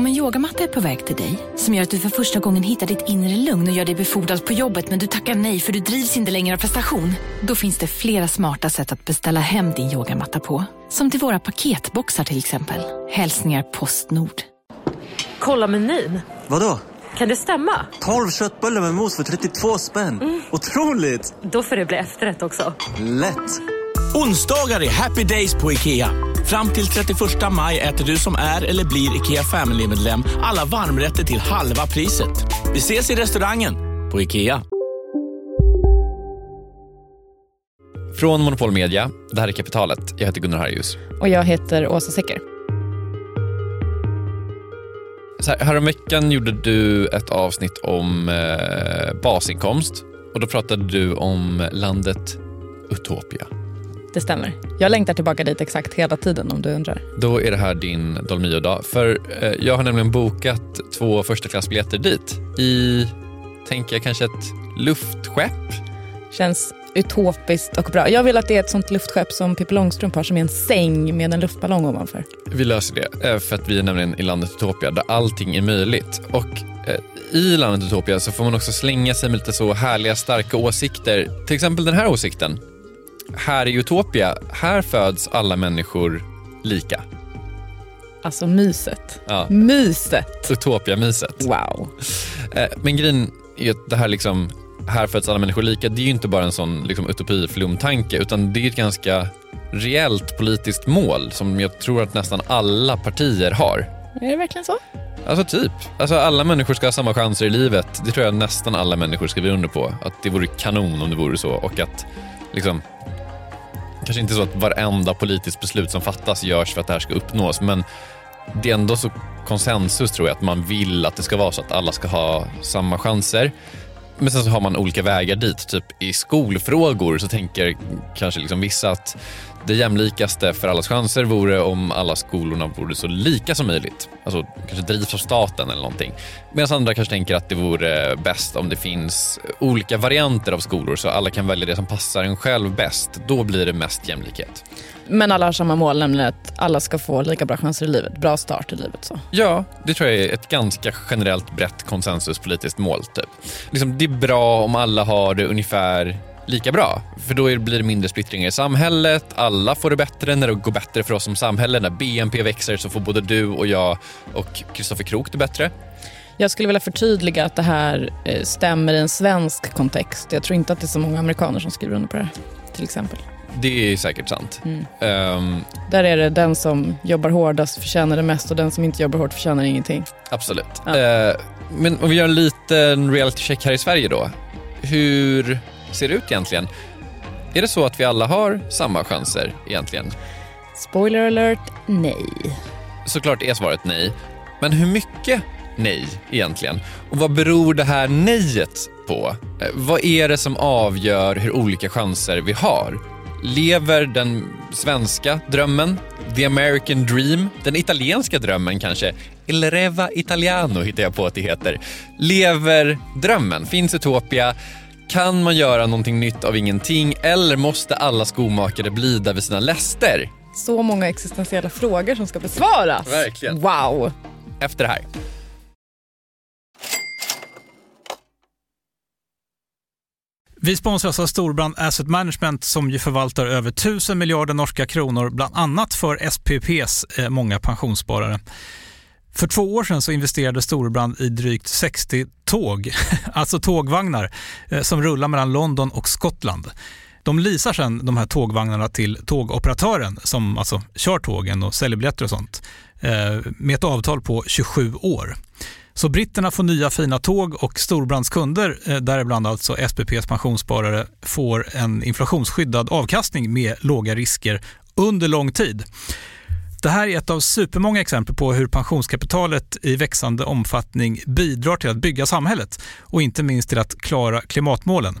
Om en yogamatta är på väg till dig, som gör att du för första gången hittar ditt inre lugn och gör dig befordrad på jobbet men du tackar nej för du drivs inte längre av prestation. Då finns det flera smarta sätt att beställa hem din yogamatta på. Som till våra paketboxar till exempel. Hälsningar Postnord. Kolla menyn. Vadå? Kan det stämma? 12 köttbullar med mos för 32 spänn. Mm. Otroligt! Då får det bli efterrätt också. Lätt! Onsdagar är happy days på IKEA. Fram till 31 maj äter du som är eller blir IKEA Family-medlem alla varmrätter till halva priset. Vi ses i restaurangen på IKEA. Från Monopol Media, det här är Kapitalet. Jag heter Gunnar Harjus. Och jag heter Åsa Secker. Så här, häromveckan gjorde du ett avsnitt om eh, basinkomst och då pratade du om landet Utopia. Det stämmer. Jag längtar tillbaka dit exakt hela tiden om du undrar. Då är det här din Dolmio-dag. För eh, jag har nämligen bokat två första klassbiljetter dit i, tänker jag, kanske ett luftskepp. Känns utopiskt och bra. Jag vill att det är ett sånt luftskepp som Pippi Långstrump har, som är en säng med en luftballong ovanför. Vi löser det, eh, för att vi är nämligen i landet Utopia där allting är möjligt. Och eh, i landet Utopia så får man också slänga sig med lite så härliga, starka åsikter. Till exempel den här åsikten. Här i Utopia, här föds alla människor lika. Alltså myset. Ja. Myset. Utopia-myset. Wow. Eh, men grejen är att det här liksom här föds alla människor lika, det är ju inte bara en sån liksom, utopiflumtanke utan det är ett ganska reellt politiskt mål som jag tror att nästan alla partier har. Är det verkligen så? Alltså typ. Alltså alla människor ska ha samma chanser i livet. Det tror jag nästan alla människor skriver under på. Att det vore kanon om det vore så och att liksom kanske inte så att varenda politiskt beslut som fattas görs för att det här ska uppnås men det är ändå så konsensus tror jag att man vill att det ska vara så att alla ska ha samma chanser. Men sen så har man olika vägar dit. Typ i skolfrågor så tänker kanske liksom vissa att det jämlikaste för allas chanser vore om alla skolorna vore så lika som möjligt. Alltså kanske drivs av staten eller någonting. Medan andra kanske tänker att det vore bäst om det finns olika varianter av skolor så alla kan välja det som passar en själv bäst. Då blir det mest jämlikhet. Men alla har samma mål, nämligen att alla ska få lika bra chanser i livet. Bra start i livet. så. Ja, det tror jag är ett ganska generellt brett konsensuspolitiskt mål. Typ. Liksom, det är bra om alla har det ungefär lika bra. För då blir det mindre splittringar i samhället, alla får det bättre när det går bättre för oss som samhälle. När BNP växer så får både du och jag och Kristoffer Krook det bättre. Jag skulle vilja förtydliga att det här eh, stämmer i en svensk kontext. Jag tror inte att det är så många amerikaner som skriver under på det här, till exempel. Det är säkert sant. Mm. Um, Där är det den som jobbar hårdast förtjänar det mest och den som inte jobbar hårt förtjänar ingenting. Absolut. Ja. Uh, men om vi gör en liten reality check här i Sverige då. Hur ser ut egentligen? Är det så att vi alla har samma chanser egentligen? Spoiler alert, nej. Såklart är svaret nej. Men hur mycket nej egentligen? Och vad beror det här nejet på? Eh, vad är det som avgör hur olika chanser vi har? Lever den svenska drömmen, the American dream, den italienska drömmen kanske? Il reva italiano hittar jag på att det heter. Lever drömmen? Finns Utopia? Kan man göra någonting nytt av ingenting eller måste alla skomakare blida vid sina läster? Så många existentiella frågor som ska besvaras. Verkligen. Wow. Efter det här. Vi sponsras av Storbrand Asset Management som ju förvaltar över 1000 miljarder norska kronor, bland annat för SPPs eh, många pensionssparare. För två år sedan så investerade Storebrand i drygt 60 tåg, alltså tågvagnar, eh, som rullar mellan London och Skottland. De leasar sedan de här tågvagnarna till tågoperatören som alltså kör tågen och säljer biljetter och sånt eh, med ett avtal på 27 år. Så britterna får nya fina tåg och Storbrands kunder, eh, däribland alltså SPPs pensionssparare, får en inflationsskyddad avkastning med låga risker under lång tid. Det här är ett av supermånga exempel på hur pensionskapitalet i växande omfattning bidrar till att bygga samhället och inte minst till att klara klimatmålen.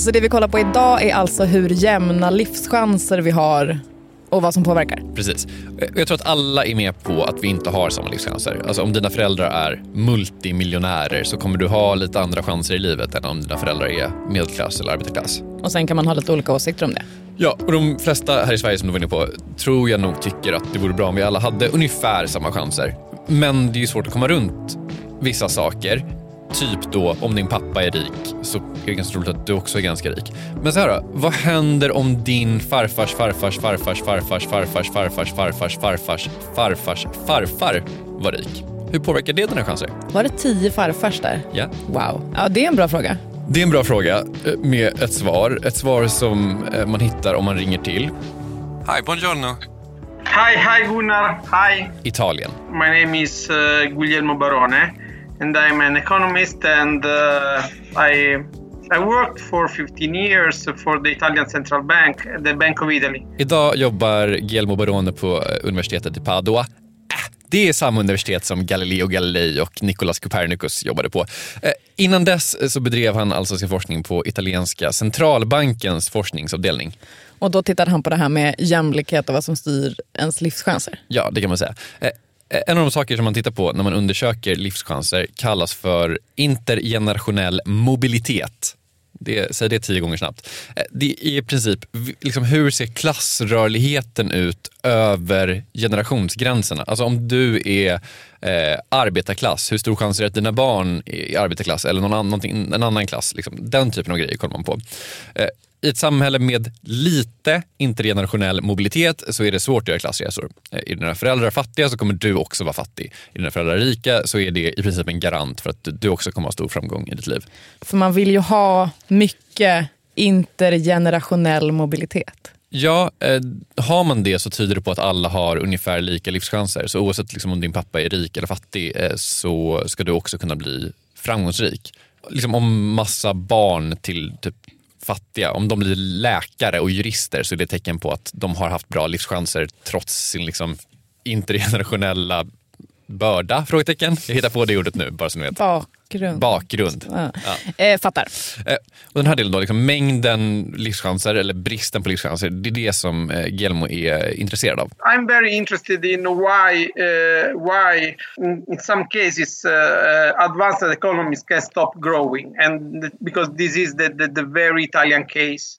Så det vi kollar på idag är alltså hur jämna livschanser vi har och vad som påverkar. Precis. Jag tror att alla är med på att vi inte har samma livschanser. Alltså om dina föräldrar är multimiljonärer så kommer du ha lite andra chanser i livet än om dina föräldrar är medelklass eller arbetarklass. Och sen kan man ha lite olika åsikter om det. Ja, och de flesta här i Sverige som du var inne på tror jag nog tycker att det vore bra om vi alla hade ungefär samma chanser. Men det är ju svårt att komma runt vissa saker. Typ då, om din pappa är rik så är det ganska troligt att du också är ganska rik. Men så här då, vad händer om din farfars farfars farfars farfars farfars farfars farfars farfars farfars farfar var rik? Hur påverkar det dina chanser? Var det tio farfars där? Ja. Wow. Ja, det är en bra fråga. Det är en bra fråga eh, med ett svar. Ett svar som eh, man hittar om man ringer till Hi, buongiorno. Hi, hi Gunnar. Hi. Italien. My name is uh, Guglielmo Barone, and I'm an economist, and uh, I I worked for 15 years for the Italian Central Bank, the Bank of Italy. Idag jobbar Guillermo Barone på eh, universitetet i Padua. Äh, Det är samma universitet som Galileo Galilei och Nicolas Copernicus jobbade på. Eh, Innan dess så bedrev han alltså sin forskning på italienska centralbankens forskningsavdelning. Och då tittade han på det här med jämlikhet och vad som styr ens livschanser. Ja, det kan man säga. En av de saker som man tittar på när man undersöker livschanser kallas för intergenerationell mobilitet. Det, säg det tio gånger snabbt. Eh, det är i princip liksom, hur ser klassrörligheten ut över generationsgränserna? Alltså om du är eh, arbetarklass, hur stor chans är det att dina barn är arbetarklass eller någon annan, en annan klass? Liksom, den typen av grejer kollar man på. Eh, i ett samhälle med lite intergenerationell mobilitet så är det svårt att göra klassresor. Eh, Är dina föräldrar fattiga så kommer du också vara fattig. Är dina föräldrar rika så är det i princip en garant för att du också kommer ha stor framgång i ditt liv. För man vill ju ha mycket intergenerationell mobilitet. Ja, eh, har man det så tyder det på att alla har ungefär lika livschanser. Så oavsett liksom, om din pappa är rik eller fattig eh, så ska du också kunna bli framgångsrik. Liksom, om massa barn till typ, fattiga, om de blir läkare och jurister så är det ett tecken på att de har haft bra livschanser trots sin liksom, intergenerationella börda? Frågetecken. Jag hittar på det ordet nu bara så ni vet. Bakgrund. Bakgrund. Ja. Ja. Eh, fattar. Eh, Och den här delen då, liksom mängden livschanser eller bristen på livschanser, det är det som eh, Gelmo är intresserad av. I'm very interested in why uh, why in, some cases uh, advanced economies can stop growing, and because this is the, the, the very Italian case.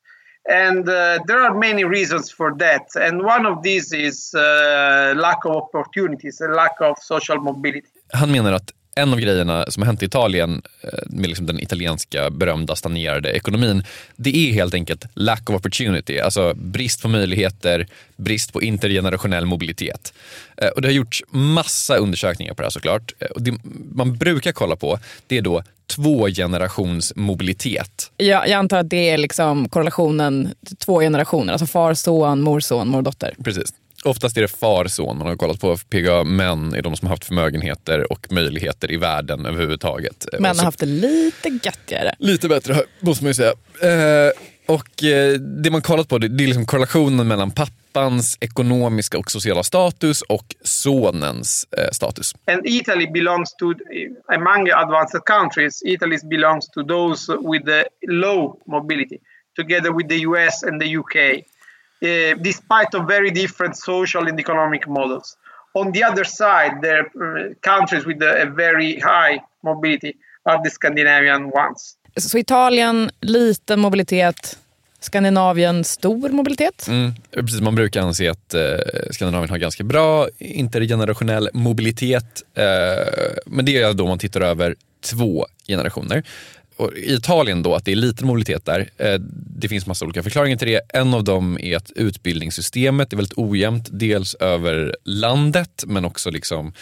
And uh, there are many reasons for that. And one of these is uh, lack of opportunities, a lack of social mobility. Han menar att en av grejerna som har hänt i Italien eh, med liksom den italienska berömda stagnerade ekonomin, det är helt enkelt lack of opportunity, alltså brist på möjligheter, brist på intergenerationell mobilitet. Eh, Och det har gjorts massa undersökningar på det här såklart. Eh, Och det man brukar kolla på, det är då två generations mobilitet. Jag, jag antar att det är liksom korrelationen två generationer. Alltså far, son, mor, son, mor, dotter. Precis. Oftast är det far son man har kollat på. PGA män är de som har haft förmögenheter och möjligheter i världen överhuvudtaget. Eh, så- har haft det lite göttigare. Lite bättre måste man ju säga. Eh, och eh, det man kollat på det, det är liksom korrelationen mellan pappans ekonomiska och sociala status och sonens eh, status. And Italy belongs to, among advanced countries, Italy belongs to those with the low mobility, together with the US and the UK, uh, despite of very different social and economic models. On the other side, there are uh, countries with a, a very high mobility are the Scandinavian ones. Så Italien, liten mobilitet. Skandinavien, stor mobilitet. Mm, precis, man brukar anse att eh, Skandinavien har ganska bra intergenerationell mobilitet. Eh, men det är då man tittar över två generationer. I Italien då, att det är liten mobilitet där. Eh, det finns massa olika förklaringar till det. En av dem är att utbildningssystemet är väldigt ojämnt. Dels över landet men också liksom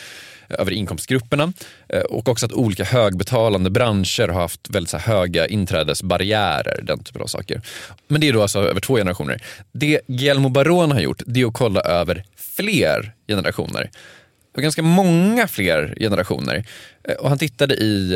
eh, över inkomstgrupperna. Eh, och också att olika högbetalande branscher har haft väldigt så här höga inträdesbarriärer. Den typen av saker. Men det är då alltså över två generationer. Det Guillermo Barone har gjort det är att kolla över fler generationer. Och ganska många fler generationer. Och han tittade i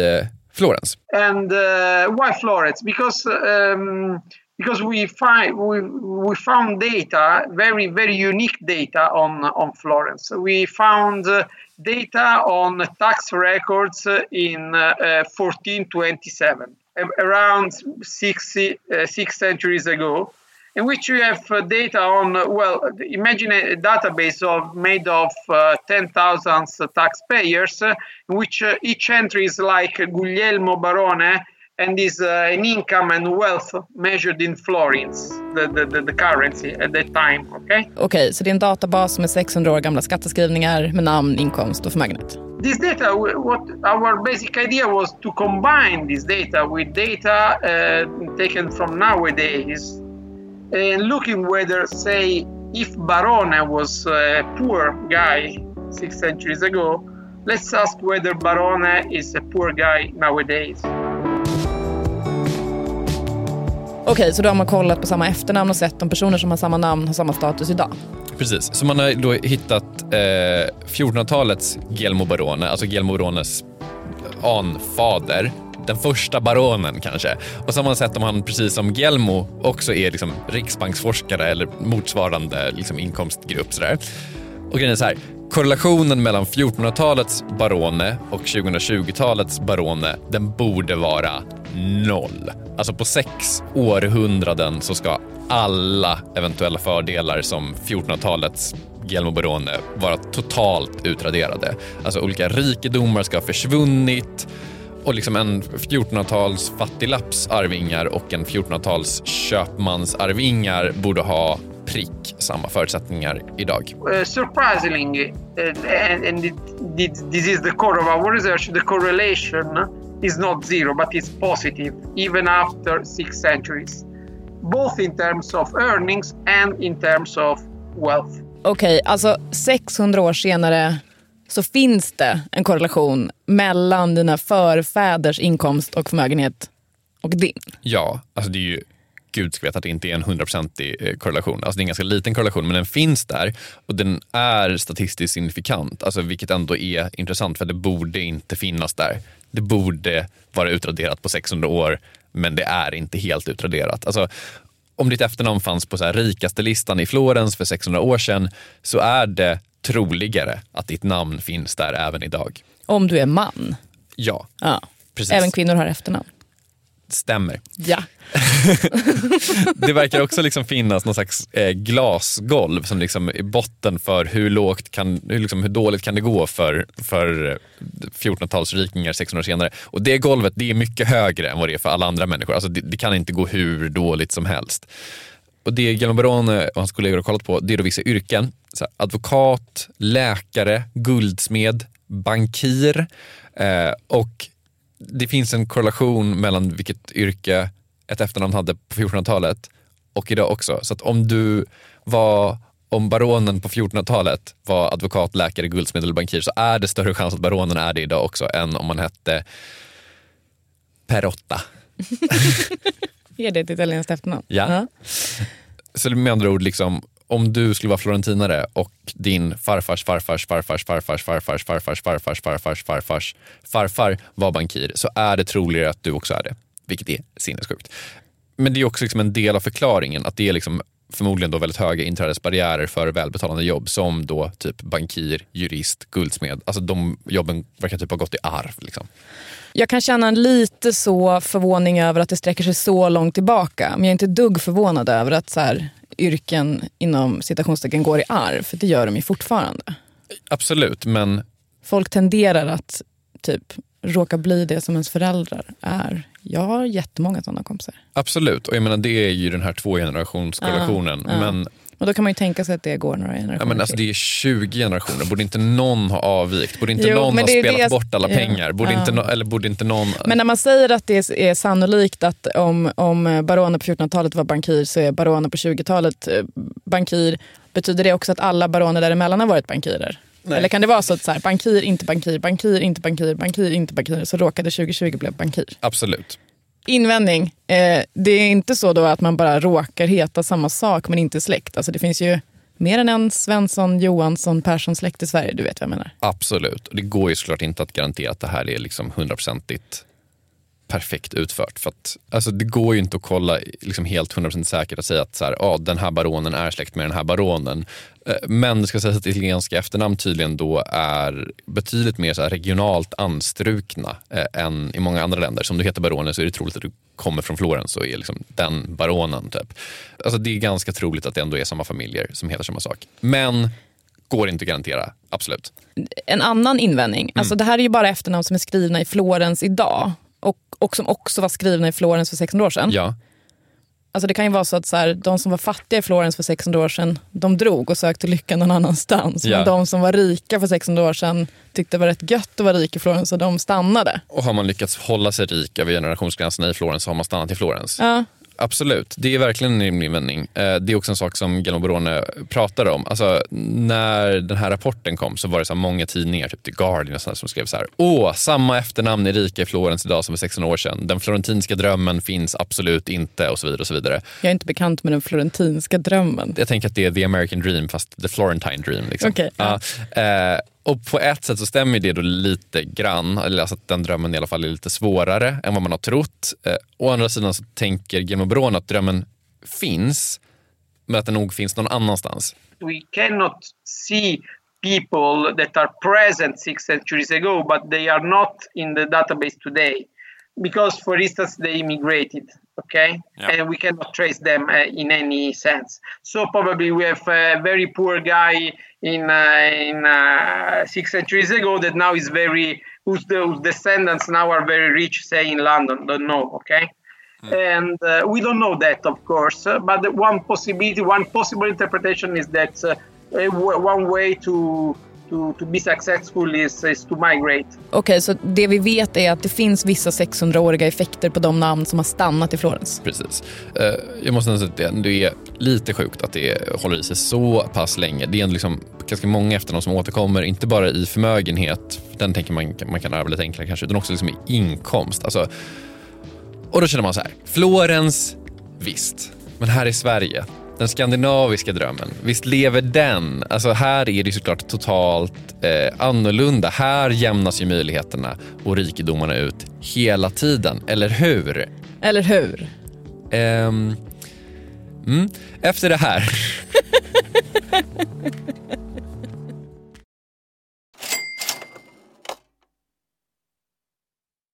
Florens. And uh, why Florence? Because um, because we find we, we found data, very very unique data on on Florence. We found uh, data on tax records in uh, 1427, around 60, uh, six centuries ago. In which we have uh, data on, uh, well, imagine a database of made of uh, 10,000 taxpayers, uh, in which uh, each entry is like Guglielmo Barone and is uh, an income and wealth measured in florins, the, the, the, the currency at that time, okay? Okej, så det är en databas med 600 år gamla skatteskrivningar med namn, inkomst och förmögenhet. This data, what our basic idea was to combine this data with data uh, taken from nowadays and looking whether, say, if Barone was a poor guy six centuries ago, let's ask whether Barone is a poor guy nowadays. Okej, så då har man kollat på samma efternamn och sett om personer som har samma namn har samma status idag. Precis, så man har då hittat eh, 1400-talets Guillermo Barone, alltså Guillermo Barones anfader. Den första baronen kanske. Och så har man sett om han precis som Guillermo också är liksom riksbanksforskare eller motsvarande liksom inkomstgrupp. Sådär. Och grejen är så här, korrelationen mellan 1400-talets barone och 2020-talets barone, den borde vara noll. Alltså på sex århundraden så ska alla eventuella fördelar som 1400-talets Guillermo Barone vara totalt utraderade. Alltså olika rikedomar ska ha försvunnit och liksom en 1400-tals fattiglapps arvingar och en 1400-tals köpmans arvingar borde ha prick samma förutsättningar idag. Uh, surprisingly, and, and it, it, this is the core of our research, the correlation is not zero, but it's positive even after six centuries, both in terms of earnings and in terms of wealth. Okej, alltså 600 år senare så finns det en korrelation mellan dina förfäders inkomst och förmögenhet och din. Ja, alltså det är ju gud ska veta att det inte är en hundraprocentig eh, korrelation. Alltså det är en ganska liten korrelation, men den finns där och den är statistiskt signifikant, alltså vilket ändå är intressant för det borde inte finnas där. Det borde vara utraderat på 600 år, men det är inte helt utraderat. Alltså, om ditt efternamn fanns på så här rikaste listan i Florens för 600 år sedan så är det troligare att ditt namn finns där även idag. Om du är man. Ja, Ja. precis. Även kvinnor har efternamn. Stämmer. Ja. Det verkar också liksom finnas någon slags eh, glasgolv som liksom är botten för hur lågt kan, hur, liksom, hur dåligt kan det gå för, för eh, 1400-talsrikingar 600 år senare. Och det golvet det är mycket högre än vad det är för alla andra människor. Alltså det, det kan inte gå hur dåligt som helst. Och det Guillermo Barone och hans kollegor har kollat på det är då vissa yrken. Så här, advokat, läkare, guldsmed, bankir eh, och det finns en korrelation mellan vilket yrke ett efternamn hade på 1400-talet och idag också. Så att om du var om baronen på 1400-talet var advokat, läkare, guldsmed eller bankir så är det större chans att baronen är det idag också än om man hette Perotta. Är det ett italienskt efternamn? Ja. Så med andra ord, liksom, om du skulle vara florentinare och din farfars farfars farfars farfars farfars farfars farfars farfars farfars farfar var bankir så är det troligare att du också är det. Vilket är sinnessjukt. Men det är också liksom en del av förklaringen att det är liksom förmodligen då väldigt höga inträdesbarriärer för välbetalande jobb som då typ bankir, jurist, guldsmed. Alltså de jobben verkar typ ha gått i arv. Liksom. Jag kan känna en lite så förvåning över att det sträcker sig så långt tillbaka. Men jag är inte dugg förvånad över att så här, yrken inom citationstecken går i arv. För det gör de ju fortfarande. Absolut, men Folk tenderar att typ råkar bli det som ens föräldrar är. Jag har jättemånga sådana kompisar. Absolut, och jag menar det är ju den här tvågenerationskollationen. Ja, ja. Men, Och då kan man ju tänka sig att det går några generationer ja, men alltså, det är 20 generationer, borde inte någon ha avvikt? Borde inte Jo, någon ha spelat det- bort alla pengar? Borde ja. inte, no- eller borde inte någon... Men när man säger att det är, sannolikt att om, om baroner på 1400-talet var bankir så är baroner på 20-talet eh, bankir, betyder det också att alla baroner däremellan har varit bankirer? Nej. Eller kan det vara så att så här, bankir, inte bankir, bankir, inte bankir, bankir, inte bankir, så råkade 2020 bli bankir? Absolut. Invändning. Eh, det är inte så då att man bara råkar heta samma sak men inte släkt. Alltså det finns ju mer än en Svensson, Johansson, Persson-släkt i Sverige. Du vet vad jag menar. Absolut. Det går ju såklart inte att garantera att det här är liksom hundraprocentigt perfekt utfört. För att, alltså, det går ju inte att kolla liksom helt hundraprocentigt säkert och säga att så här, ah, den här baronen är släkt med den här baronen. Eh, Men det ska sägas att italienska efternamn tydligen då är betydligt mer så här regionalt anstrukna eh, än i många andra länder. Så om du heter baronen så är det troligt att du kommer från Florens och är liksom den baronen. Typ. Alltså, det är ganska troligt att det ändå är samma familjer som heter samma sak. Men går inte att garantera, absolut. En annan invändning. Alltså det här är ju bara efternamn som är skrivna i Florens idag. Och, och som också var skrivna i Florens för 600 år sedan. Ja. Alltså det kan ju vara så att så här, de som var fattiga i Florens för 600 år sedan, de drog och sökte lyckan någon annanstans. Ja. Men de som var rika för 600 år sedan tyckte det var rätt gött att vara rik i Florens och de stannade. Och har man lyckats hålla sig rik över generationsgränserna i Florens så har man stannat i Florens. Ja. Absolut, det är verkligen en rimlig invändning. Eh, Det är också en sak som Guillermo Barone pratar om. Alltså, när den här rapporten kom så var det så många tidningar, typ The Guardian och sådär, som skrev så här. Åh, samma efternamn är rika i Florens idag som för 600 år sedan. Den florentinska drömmen finns absolut inte och så vidare. och så vidare. Jag är inte bekant med den florentinska drömmen. Jag tänker att det är the American dream fast the Florentine dream. Liksom. Okej, ja. Och på ett sätt så stämmer det då lite grann, eller alltså att den drömmen i alla fall är lite svårare än vad man har trott. Eh, å andra sidan så tänker Guillermo Barone att drömmen finns, men att den nog finns någon annanstans. we cannot see people that are present six centuries ago, but they are not in the database today because, for instance, they immigrated. Okay, and we cannot trace them uh, in any sense. So probably we have a very poor guy in uh, in uh, six centuries ago that now is very whose, whose descendants now are very rich, say in London. Don't know. Okay and uh, we don't know that of course uh, but one possibility one possible interpretation is that uh, one way to to, to be successful is, is to migrate Okej, så det vi vet är att det finns vissa 600-åriga effekter på de namn som har stannat i Florens. Precis. Eh, jag måste säga att det är lite sjukt att det håller i sig så pass länge. Det är ändå liksom ganska många efternamn som återkommer, inte bara i förmögenhet, den tänker man, man kan ärva lite enklare kanske, utan också liksom i inkomst. Alltså, och då känner man så här, Florens, visst, men här i Sverige, den skandinaviska drömmen, visst lever den? Alltså här är det såklart totalt eh, annorlunda. Här jämnas ju möjligheterna och rikedomarna ut hela tiden, eller hur? Eller hur? Ehm, mm, efter det här.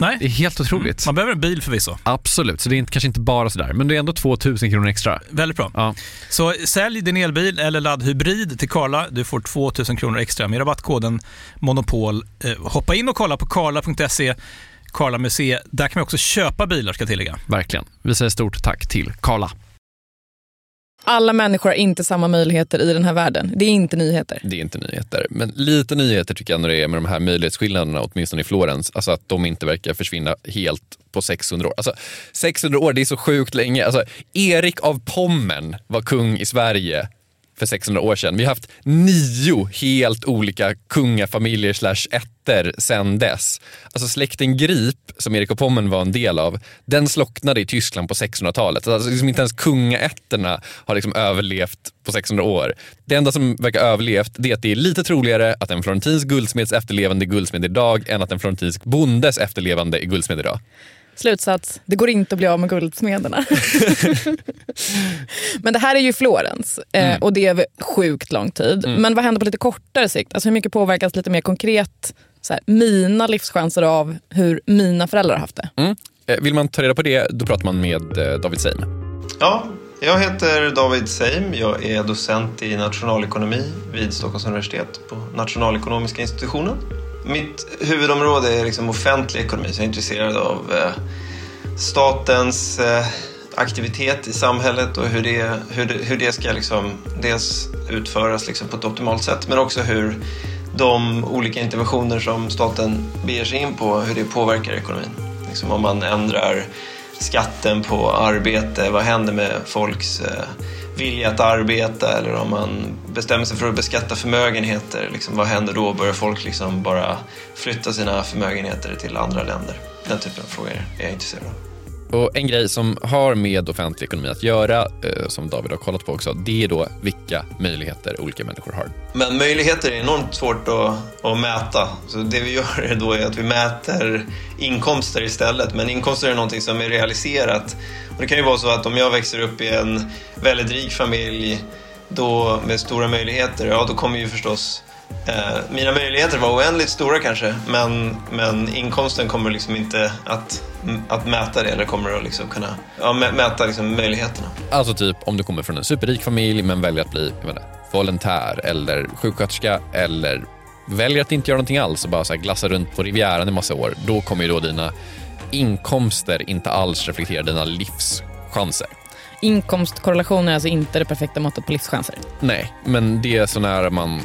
Nej. Det är helt otroligt. Man behöver en bil förvisso. Absolut, så det är inte, kanske inte bara sådär, men det är ändå 2000 kronor extra. Väldigt bra. Ja. Så sälj din elbil eller laddhybrid till Karla. Du får 2000 kronor extra med rabattkoden Monopol. Eh, hoppa in och kolla på karla.se, Karla Museet. Där kan man också köpa bilar ska jag tillägga. Verkligen. Vi säger stort tack till Karla. Alla människor har inte samma möjligheter i den här världen. Det är inte nyheter. Det är inte nyheter, men lite nyheter tycker jag ändå det är med de här möjlighetsskillnaderna, åtminstone i Florens. Alltså att de inte verkar försvinna helt på 600 år. Alltså 600 år, det är så sjukt länge. Alltså, Erik av Pommern var kung i Sverige för 600 år sedan. Vi har haft nio helt olika kungafamiljer slash ätter sedan dess. Alltså släkten Grip, som Erik av Pommern var en del av, den slocknade i Tyskland på 600-talet. Alltså liksom inte ens kungaätterna har liksom överlevt på 600 år. Det enda som verkar ha överlevt det är att det är lite troligare att en florentinsk guldsmeds efterlevande är guldsmed idag än att en florentinsk bondes efterlevande är guldsmed idag. Slutsats, det går inte att bli av med guldsmederna. Men det här är ju Florens eh, Mm. och det är sjukt lång tid. Men vad händer på lite kortare sikt? Alltså hur mycket påverkas lite mer konkret så här, mina livschanser av hur mina föräldrar har haft det? Mm. Eh, Vill man ta reda på det, då pratar man med eh, David Seim. Ja, jag heter David Seim. Jag är docent i nationalekonomi vid Stockholms universitet på nationalekonomiska institutionen. Mitt huvudområde är liksom offentlig ekonomi, så jag är intresserad av eh, statens eh, aktivitet i samhället och hur det, hur det, hur det ska liksom dels utföras liksom på ett optimalt sätt, men också hur de olika interventioner som staten beger sig in på, hur det påverkar ekonomin. Liksom om man ändrar skatten på arbete, vad händer med folks eh, vilja att arbeta eller om man bestämmer sig för att beskatta förmögenheter, liksom, vad händer då? Börjar folk liksom bara flytta sina förmögenheter till andra länder? Den typen av frågor är jag intresserad av. Och en grej som har med offentlig ekonomi att göra, eh, som David har kollat på också, det är då vilka möjligheter olika människor har. Men möjligheter är enormt svårt att, att mäta. Så det vi gör då är att vi mäter inkomster istället. Men inkomster är någonting som är realiserat. Och det kan ju vara så att om jag växer upp i en väldigt rik familj då med stora möjligheter, ja då kommer ju förstås eh, mina möjligheter vara oändligt stora kanske. Men, men inkomsten kommer liksom inte att, att mäta det eller kommer att liksom kunna ja, mä- mäta liksom möjligheterna. Alltså typ om du kommer från en superrik familj men väljer att bli inte, volontär eller sjuksköterska eller väljer att inte göra någonting alls och bara så här glassa runt på Rivieran i massa år. Då kommer ju då dina inkomster inte alls reflektera dina livschanser. Inkomstkorrelation är alltså inte det perfekta måttet på livschanser. Nej, men det är så nära man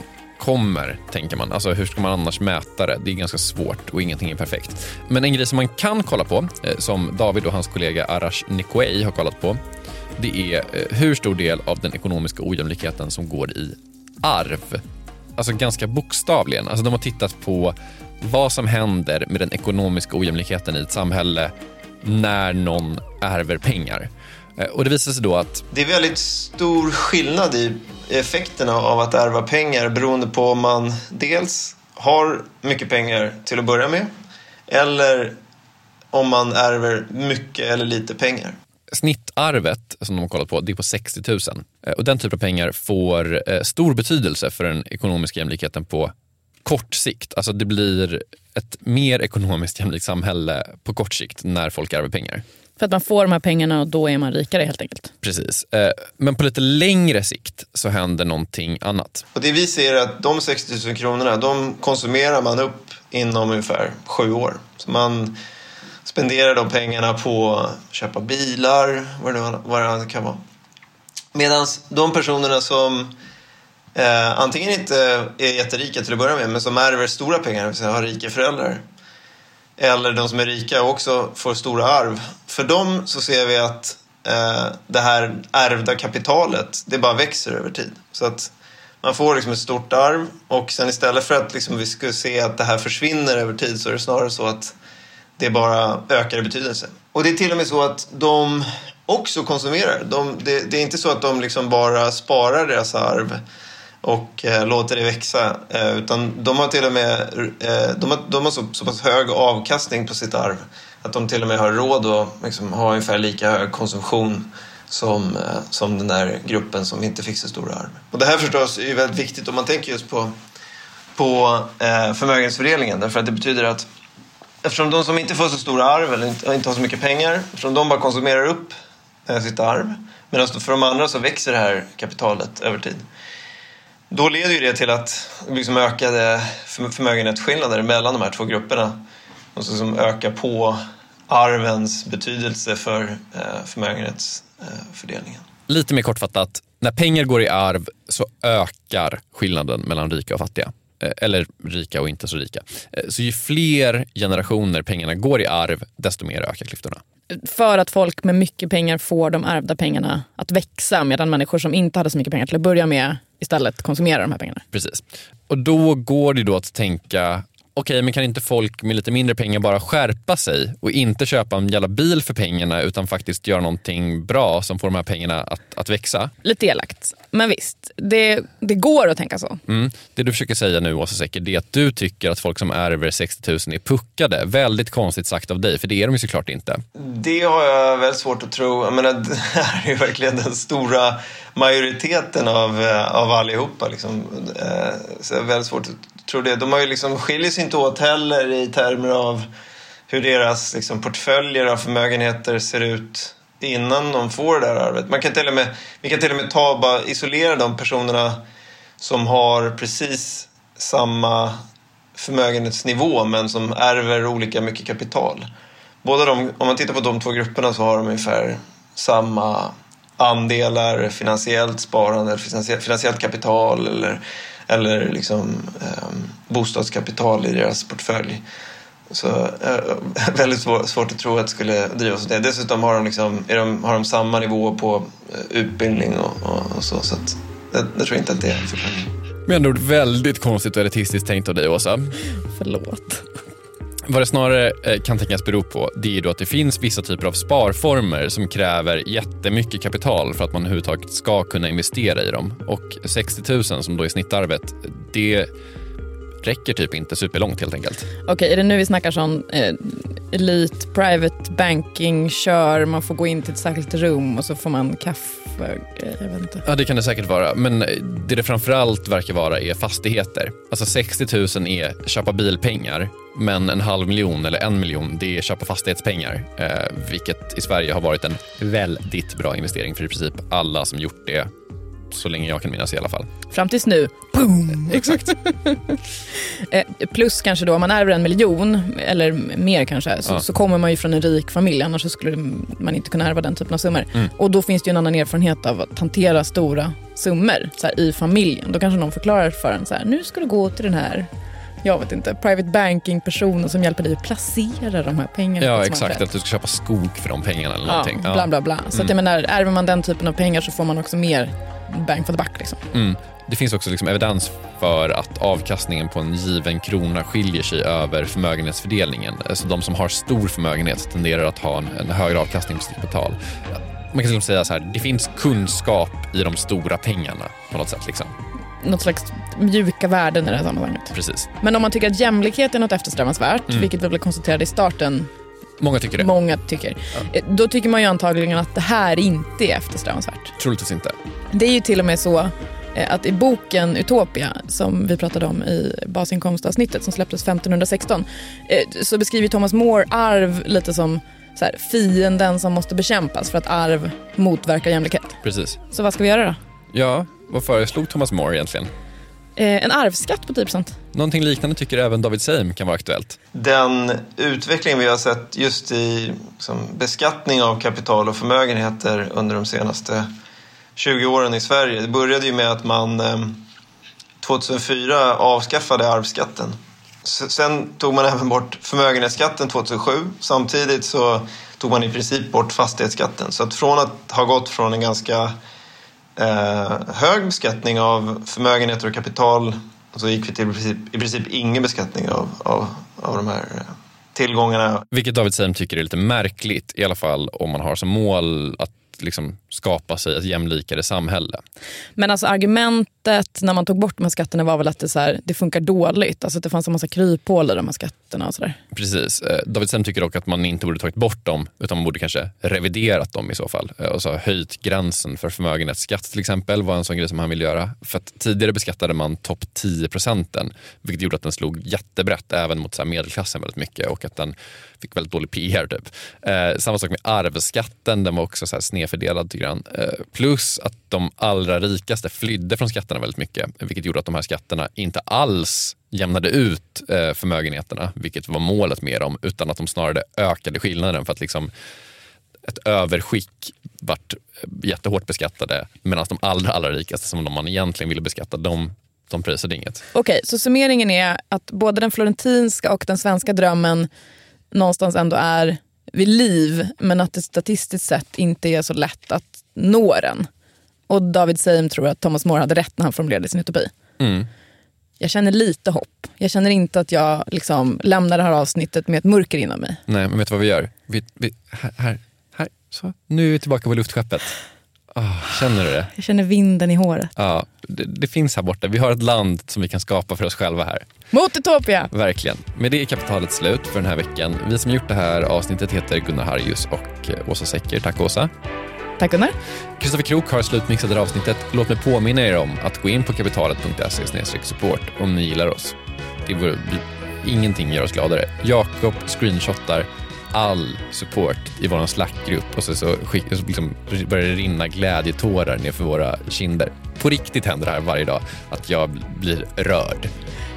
kommer, tänker man. Alltså hur ska man annars mäta det? Det är ganska svårt och ingenting är perfekt. Men en grej som man kan kolla på, eh, som David och hans kollega Arash Nikoei har kollat på, det är eh, hur stor del av den ekonomiska ojämlikheten som går i arv. Alltså ganska bokstavligen. Alltså de har tittat på vad som händer med den ekonomiska ojämlikheten i ett samhälle när någon ärver pengar. Eh, Och det visar sig då att Det är väldigt stor skillnad i effekterna av att ärva pengar beroende på om man dels har mycket pengar till att börja med eller om man ärver mycket eller lite pengar. snittarvet som de har kollat på, det är på 60 000. Eh, Och den typen av pengar får eh, stor betydelse för den ekonomiska jämlikheten på kort sikt. Alltså det blir ett mer ekonomiskt jämlikt samhälle på kort sikt när folk ärver pengar. För att man får de här pengarna och då är man rikare helt enkelt. Precis. Eh, Men på lite längre sikt så händer någonting annat. Och det vi ser är att de 60 000 kronorna, de konsumerar man upp inom ungefär sju år. Så man spenderar de pengarna på att köpa bilar, vad det, nu- vad det kan vara. Medan de personerna som eh, antingen inte är jätterika till att börja med, men som ärver stora pengar, det vill säga har rika föräldrar. Eller de som är rika och också får stora arv. För dem så ser vi att eh, det här ärvda kapitalet, det bara växer över tid. Så att man får liksom ett stort arv och sen istället för att liksom vi skulle se att det här försvinner över tid så är det snarare så att det bara ökar i betydelse. Och det är till och med så att de också konsumerar. De, det, det är inte så att de liksom bara sparar deras arv och eh, låter det växa. Eh, utan de har till och med eh, de har, de har så, så pass hög avkastning på sitt arv att de till och med har råd att liksom, ha ungefär lika hög konsumtion som, eh, som den där gruppen som inte fick så stora arv. Och det här förstås är ju väldigt viktigt om man tänker just på, på eh, förmögenhetsfördelningen därför att det betyder att eftersom de som inte får så stora arv eller inte, inte har så mycket pengar, eftersom de bara konsumerar upp eh, sitt arv medan för de andra så växer det här kapitalet över tid. Då leder ju det till att liksom ökade förm- förmögenhetsskillnader mellan de här två grupperna och så som ökar på arvens betydelse för eh, förmögenhetsfördelningen. Lite mer kortfattat, när pengar går i arv så ökar skillnaden mellan rika och fattiga. Eh, Eller rika och inte så rika. Eh, Så ju fler generationer pengarna går i arv, desto mer ökar klyftorna. För att folk med mycket pengar får de ärvda pengarna att växa medan människor som inte hade så mycket pengar till att börja med istället konsumera de här pengarna. Precis. Och då går det då att tänka, okej men kan inte folk med lite mindre pengar bara skärpa sig och inte köpa en jävla bil för pengarna utan faktiskt göra någonting bra som får de här pengarna att, att växa? Lite elakt. Men visst, det, det går att tänka så. Mm. Det du försöker säga nu Åsa Secker, det är att du tycker att folk som ärver 60 000 är puckade. Väldigt konstigt sagt av dig, för det är de ju såklart inte. Det har jag väldigt svårt att tro. Jag menar, det här är ju verkligen den stora majoriteten av, eh, av allihopa. Liksom. Eh, Så jag har väldigt svårt att tror det. De har ju liksom, skiljer sig inte åt heller i termer av hur deras liksom, portföljer av förmögenheter ser ut innan de får det här arvet. Man kan till och med, vi kan till och med ta bara isolera de personerna som har precis samma förmögenhetsnivå men som ärver olika mycket kapital. Båda de, om man tittar på de två grupperna så har de ungefär samma andelar, finansiellt sparande, finansiellt, finansiellt kapital eller, eller liksom, eh, bostadskapital i deras portfölj. Så eh, väldigt svår, svårt att tro att det skulle drivas åt det. Dessutom har de, liksom, är de, har de samma nivå på eh, utbildning och, och, och så. så att, jag, jag tror inte att det är förklaringen. Med andra ord väldigt konstigt och elitistiskt tänkt av dig Åsa. Förlåt. Vad det snarare eh, kan tänkas bero på det är då att det finns vissa typer av sparformer som kräver jättemycket kapital för att man överhuvudtaget ska kunna investera i dem. Och 60 000 som då är snittarvet, det räcker typ inte superlångt helt enkelt. Okej, är det nu vi snackar sån eh, elite private banking, kör, man får gå in till ett särskilt rum och så får man kaffe, eh, jag vet inte. Ja, det kan det säkert vara. Men det det framförallt verkar vara är fastigheter. Alltså 60 000 är köpa bilpengar, men en halv miljon eller en miljon det är köpa fastighetspengar. Eh, vilket i Sverige har varit en väldigt bra investering för i princip alla som gjort det så länge jag kan minnas i alla fall. Fram tills nu, boom! Exakt. Eh, Plus kanske då om man ärver en miljon, eller mer kanske, så, Ja. så kommer man ju från en rik familj, annars så skulle man inte kunna ärva den typen av summor. Mm. Och då finns det ju en annan erfarenhet av att hantera stora summor så här, i familjen. Då kanske någon förklarar för en så här, nu ska du gå till den här jag vet inte, private banking-personen som hjälper dig att placera de här pengarna. Ja, exakt. Att du ska köpa skog för de pengarna eller någonting. Ja. bla bla bla. Så att jag Mm. menar, ärver man den typen av pengar så får man också mer bang for the buck. Liksom. Mm. Det finns också liksom evidens för att avkastningen på en given krona skiljer sig över förmögenhetsfördelningen. Alltså de som har stor förmögenhet tenderar att ha en, en högre avkastning på sitt kapital. Man kan liksom säga så här, det finns kunskap i de stora pengarna på något sätt. Liksom. Något slags mjuka värden i det här sammanhanget. Precis. Men om man tycker att jämlikhet är något eftersträvansvärt, Mm. vilket vi väl konstaterade i starten, Många tycker det. många tycker, eh, då tycker man ju antagligen att det här inte är eftersträvansvärt. Troligtvis inte. Det är ju till och med så eh, att i boken Utopia, som vi pratade om i basinkomstavsnittet som släpptes 1516, eh, så beskriver Thomas More arv lite som så här, fienden som måste bekämpas för att arv motverkar jämlikhet. Precis. Så vad ska vi göra då? Ja, vad föreslog Thomas More egentligen? Eh, en arvsskatt på 10%. Någonting liknande tycker även David Seim kan vara aktuellt. Den utveckling vi har sett just i liksom, beskattning av kapital och förmögenheter under de senaste 20 åren i Sverige. Det började ju med att man ehm, 2004 avskaffade arvsskatten. Sen tog man även bort förmögenhetsskatten 2007. Samtidigt så tog man i princip bort fastighetsskatten. Så att från att ha gått från en ganska eh, hög beskattning av förmögenheter och kapital så gick vi till i princip, i princip ingen beskattning av, av, av de här eh, tillgångarna. Vilket David Seim tycker är lite märkligt, i alla fall om man har som mål att liksom skapa sig ett jämlikare samhälle. Men alltså argumentet när man tog bort de här skatterna var väl att det, så här, det funkar dåligt. Alltså att det fanns en massa kryphål i de här skatterna och sådär. Precis. Eh, David Seim tycker dock att man inte borde tagit bort dem, utan man borde kanske reviderat dem i så fall. Eh, Och så höjt gränsen för förmögenhetsskatt till exempel var en sån grej som han vill göra. För att tidigare beskattade man topp 10 procenten, vilket gjorde att den slog jättebrett även mot så medelklassen väldigt mycket och att den fick väldigt dålig PR. Typ. Eh, samma sak med arvsskatten, den var också så här snedfördelad tycker han. Eh, plus att de allra rikaste flydde från skatterna väldigt mycket, vilket gjorde att de här skatterna inte alls jämnade ut eh, förmögenheterna, vilket var målet med dem, utan att de snarare ökade skillnaden för att liksom ett överskick vart eh, jättehårt beskattade medan de allra, allra rikaste som de man egentligen ville beskatta, de, de prisade inget. Okej, så summeringen är att både den florentinska och den svenska drömmen någonstans ändå är vid liv men att det statistiskt sett inte är så lätt att nå den. Och David Seim tror att Thomas More hade rätt när han formulerade sin utopi. Mm. Jag känner lite hopp. Jag känner inte att jag liksom lämnar det här avsnittet med ett mörker inom mig. Nej, men vet du vad vi gör? Vi, vi, här, här, här, så. Nu är vi tillbaka på luftskeppet. Ah, känner du det? Jag känner vinden i håret. Ja, det, det finns här borta. Vi har ett land som vi kan skapa för oss själva här. Mot Utopia! Verkligen. Med det är kapitalet slut för den här veckan. Vi som gjort det här avsnittet heter Gunnar Harjus och eh, Åsa Secker. Tack Åsa. Tack Gunnar. Kristoffer Krook har slutmixat det här avsnittet. Låt mig påminna er om att gå in på kapitalet.se support om ni gillar oss. Det vore, ingenting gör oss gladare. Jakob screenshotar all support i vår Slack-grupp och så, så, skick, så liksom börjar det rinna glädjetårar ner för våra kinder. På riktigt händer det här varje dag, att jag blir rörd.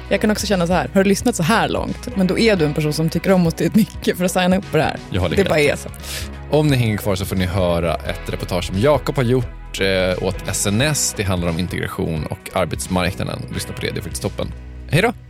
Jag kan också känna så här, har du lyssnat så här långt, men då är du en person som tycker om oss tillräckligt mycket för att signa upp på det här. Jag håller det bara är så. Om ni hänger kvar så får ni höra ett reportage som Jakob har gjort eh, åt SNS. Det handlar om integration och arbetsmarknaden. Lyssna på det, det är faktiskt toppen. Hej då!